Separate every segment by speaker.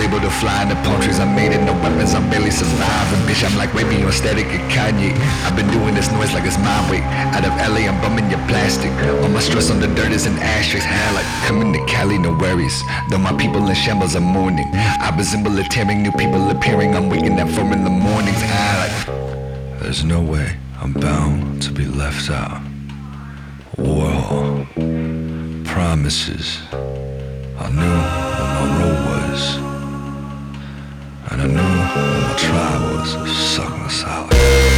Speaker 1: able to fly in the paltries I made it, no weapons, I'm barely surviving. Bitch, I'm like raping your aesthetic at Kanye. I've been doing this noise like it's my way. Out of LA, I'm bumming your plastic. All my stress on the dirt is an asterisk Hell, like coming to Cali, no worries. Though my people in shambles are mourning. I resemble a tearing, new people appearing. I'm waking up from in the mornings. Hell, like There's no way I'm bound to be left out. Warhol Promises. I knew what my role was and I knew my trial was sucking us out.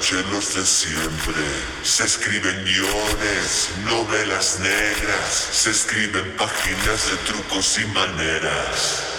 Speaker 2: chelos de siempre. Se escriben guiones, novelas negras, se escriben páginas de trucos y maneras.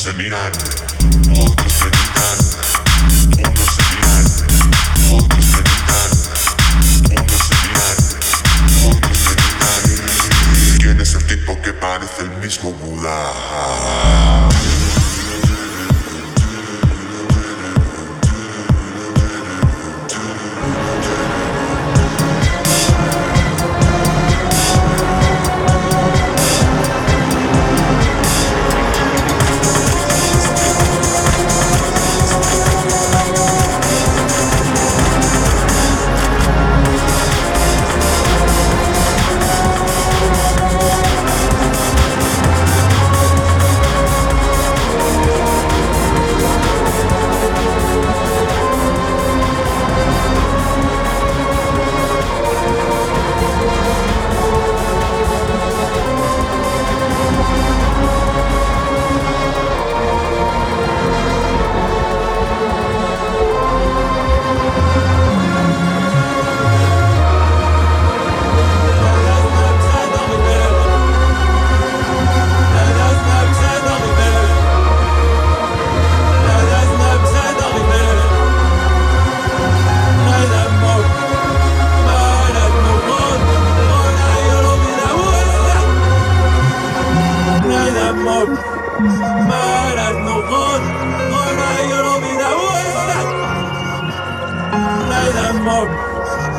Speaker 2: Se miran, otros se miran, unos se miran, otros se miran, unos se miran, otros se miran. ¿Quién es el tipo que parece el mismo Buda?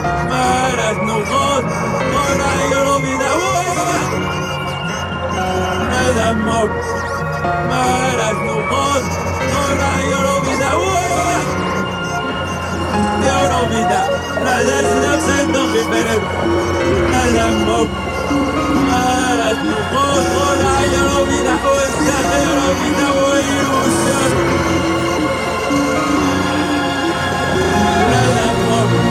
Speaker 3: Mered nuhod, ora igrobina Neden mok, mered nuhod, ora igrobina Igrobina, neden nefsen dohi benim Neden mok, mered nuhod, ora igrobina Igrobina, igrobina, igrobina Neden mok,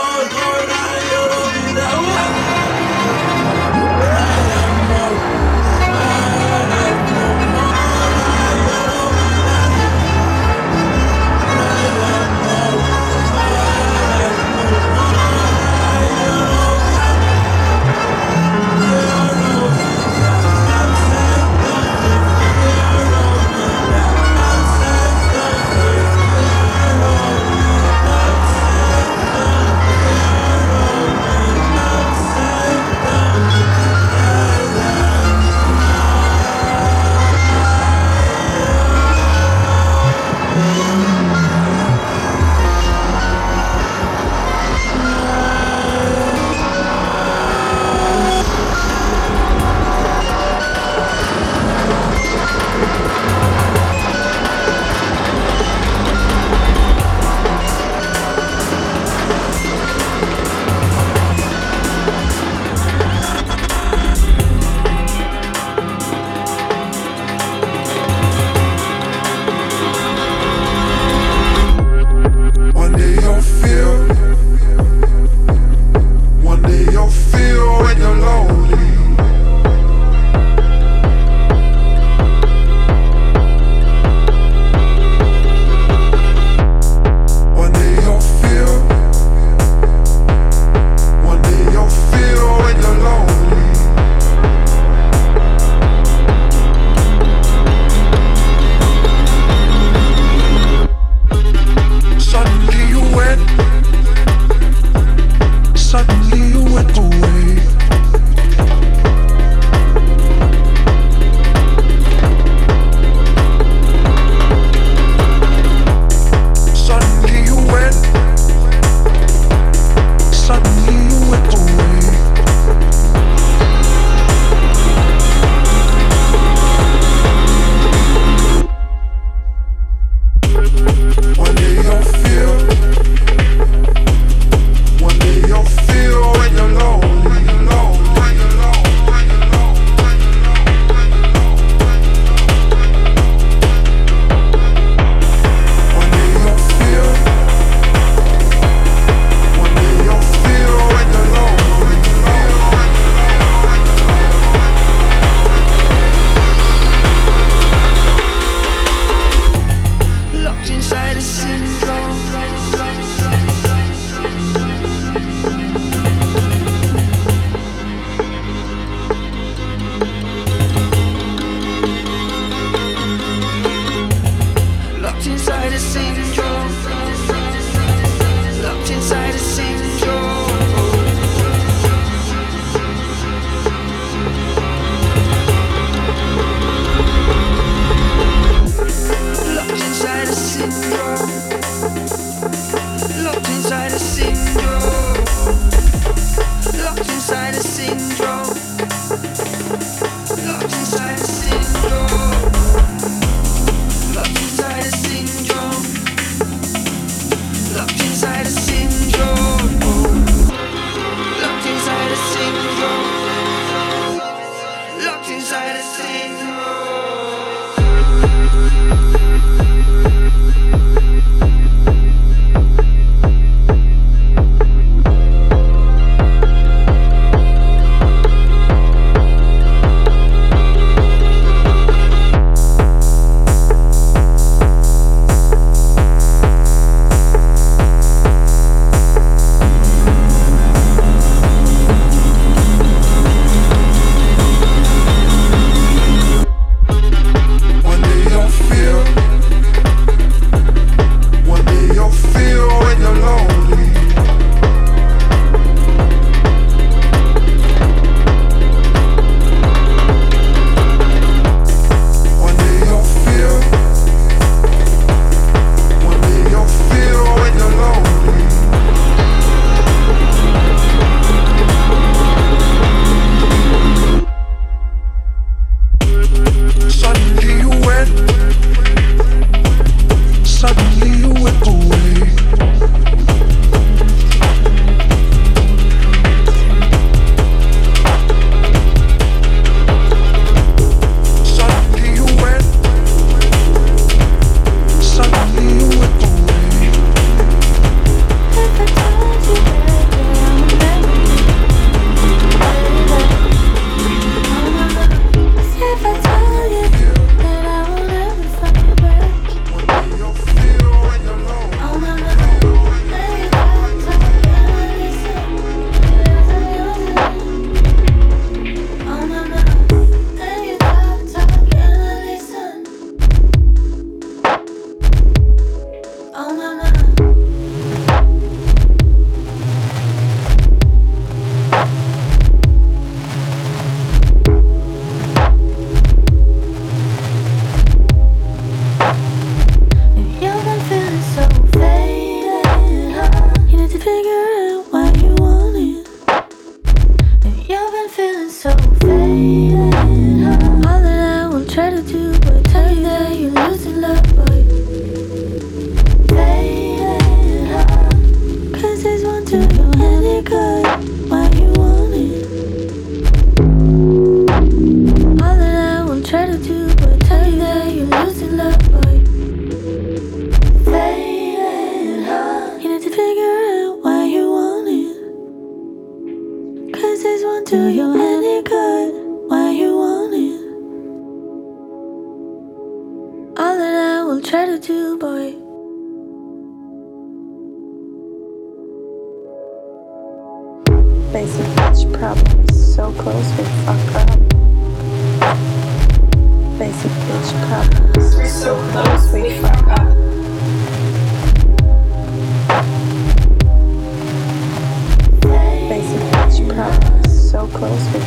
Speaker 4: close.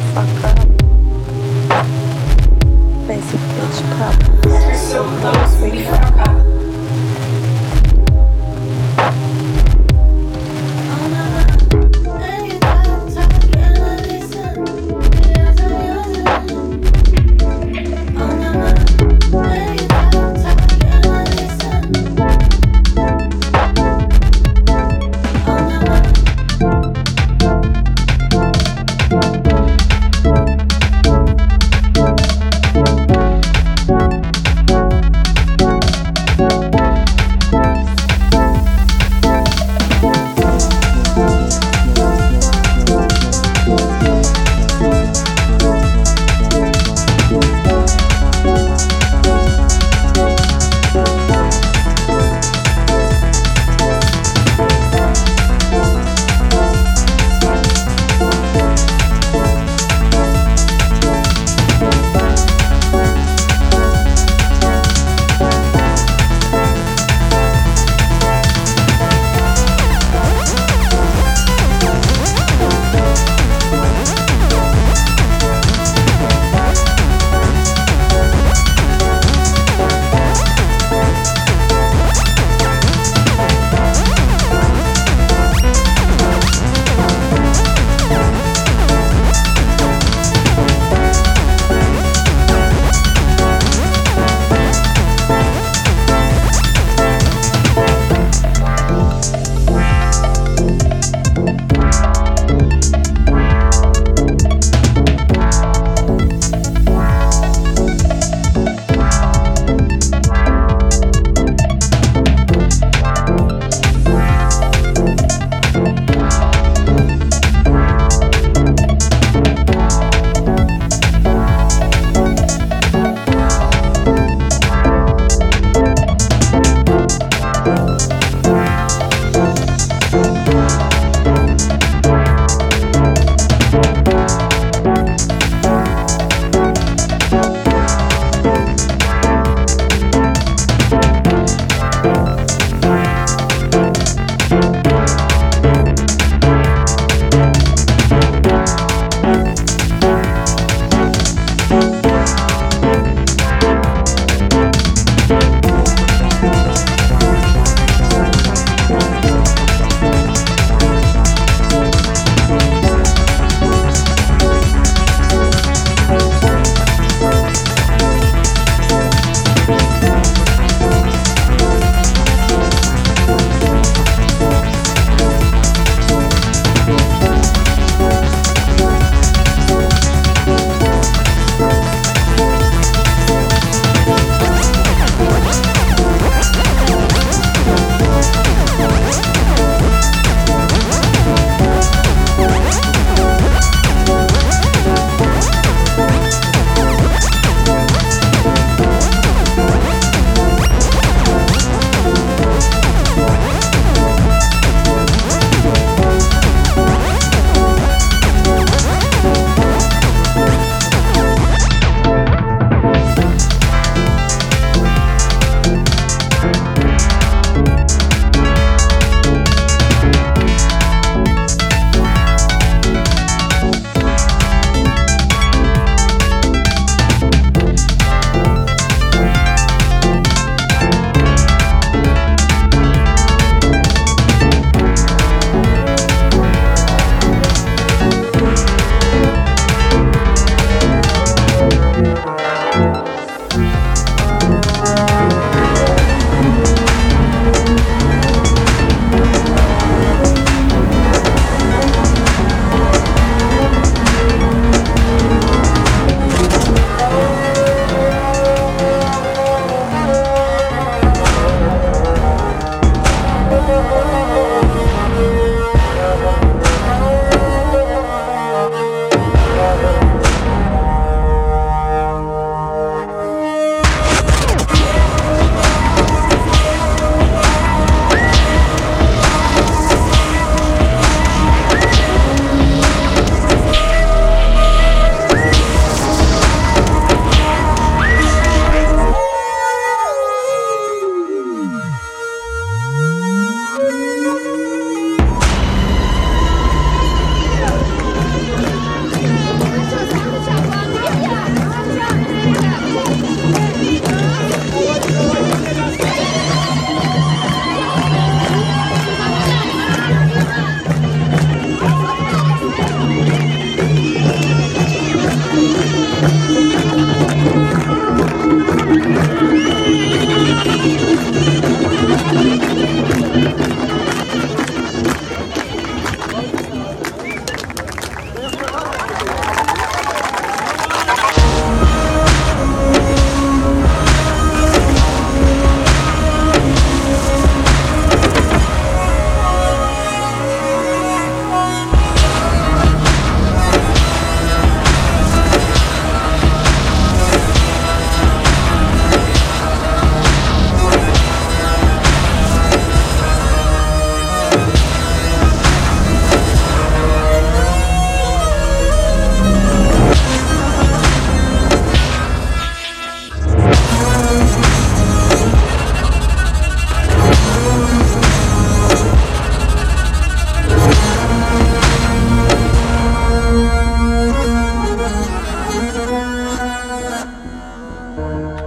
Speaker 5: Música